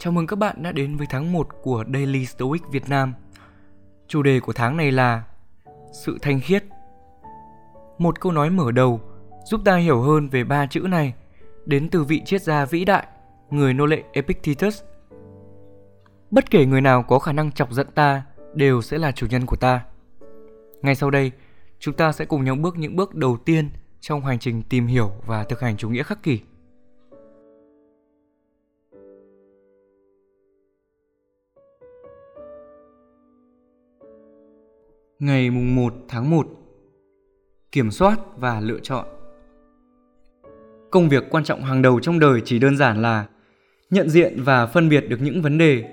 Chào mừng các bạn đã đến với tháng 1 của Daily Stoic Việt Nam. Chủ đề của tháng này là Sự thanh khiết. Một câu nói mở đầu giúp ta hiểu hơn về ba chữ này đến từ vị triết gia vĩ đại, người nô lệ Epictetus. Bất kể người nào có khả năng chọc giận ta đều sẽ là chủ nhân của ta. Ngay sau đây, chúng ta sẽ cùng nhau bước những bước đầu tiên trong hành trình tìm hiểu và thực hành chủ nghĩa khắc kỷ. Ngày mùng 1 tháng 1 Kiểm soát và lựa chọn Công việc quan trọng hàng đầu trong đời chỉ đơn giản là nhận diện và phân biệt được những vấn đề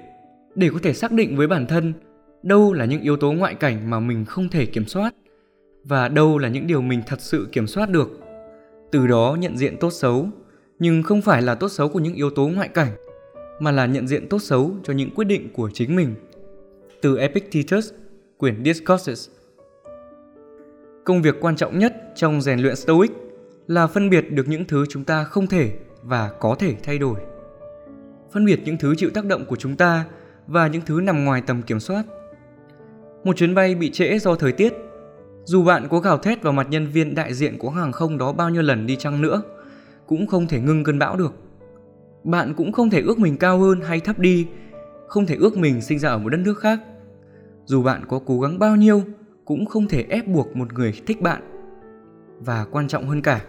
để có thể xác định với bản thân đâu là những yếu tố ngoại cảnh mà mình không thể kiểm soát và đâu là những điều mình thật sự kiểm soát được. Từ đó nhận diện tốt xấu, nhưng không phải là tốt xấu của những yếu tố ngoại cảnh, mà là nhận diện tốt xấu cho những quyết định của chính mình. Từ Epictetus quyển Discourses. Công việc quan trọng nhất trong rèn luyện Stoic là phân biệt được những thứ chúng ta không thể và có thể thay đổi. Phân biệt những thứ chịu tác động của chúng ta và những thứ nằm ngoài tầm kiểm soát. Một chuyến bay bị trễ do thời tiết, dù bạn có gào thét vào mặt nhân viên đại diện của hàng không đó bao nhiêu lần đi chăng nữa, cũng không thể ngưng cơn bão được. Bạn cũng không thể ước mình cao hơn hay thấp đi, không thể ước mình sinh ra ở một đất nước khác dù bạn có cố gắng bao nhiêu cũng không thể ép buộc một người thích bạn và quan trọng hơn cả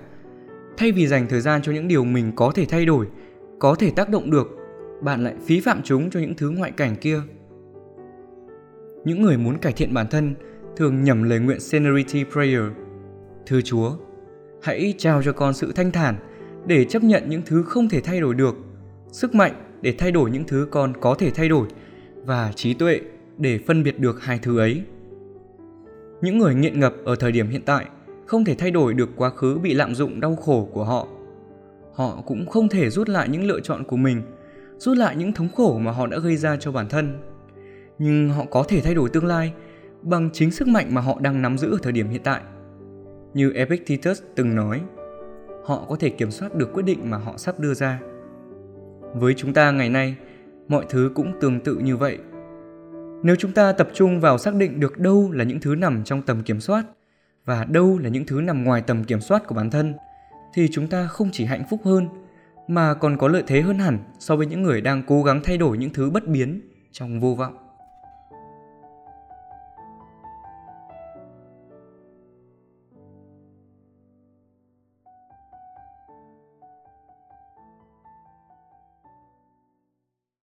thay vì dành thời gian cho những điều mình có thể thay đổi có thể tác động được bạn lại phí phạm chúng cho những thứ ngoại cảnh kia những người muốn cải thiện bản thân thường nhầm lời nguyện Serenity Prayer. Thưa Chúa, hãy trao cho con sự thanh thản để chấp nhận những thứ không thể thay đổi được, sức mạnh để thay đổi những thứ con có thể thay đổi và trí tuệ để phân biệt được hai thứ ấy. Những người nghiện ngập ở thời điểm hiện tại không thể thay đổi được quá khứ bị lạm dụng đau khổ của họ. Họ cũng không thể rút lại những lựa chọn của mình, rút lại những thống khổ mà họ đã gây ra cho bản thân. Nhưng họ có thể thay đổi tương lai bằng chính sức mạnh mà họ đang nắm giữ ở thời điểm hiện tại. Như Epictetus từng nói, họ có thể kiểm soát được quyết định mà họ sắp đưa ra. Với chúng ta ngày nay, mọi thứ cũng tương tự như vậy nếu chúng ta tập trung vào xác định được đâu là những thứ nằm trong tầm kiểm soát và đâu là những thứ nằm ngoài tầm kiểm soát của bản thân, thì chúng ta không chỉ hạnh phúc hơn, mà còn có lợi thế hơn hẳn so với những người đang cố gắng thay đổi những thứ bất biến trong vô vọng.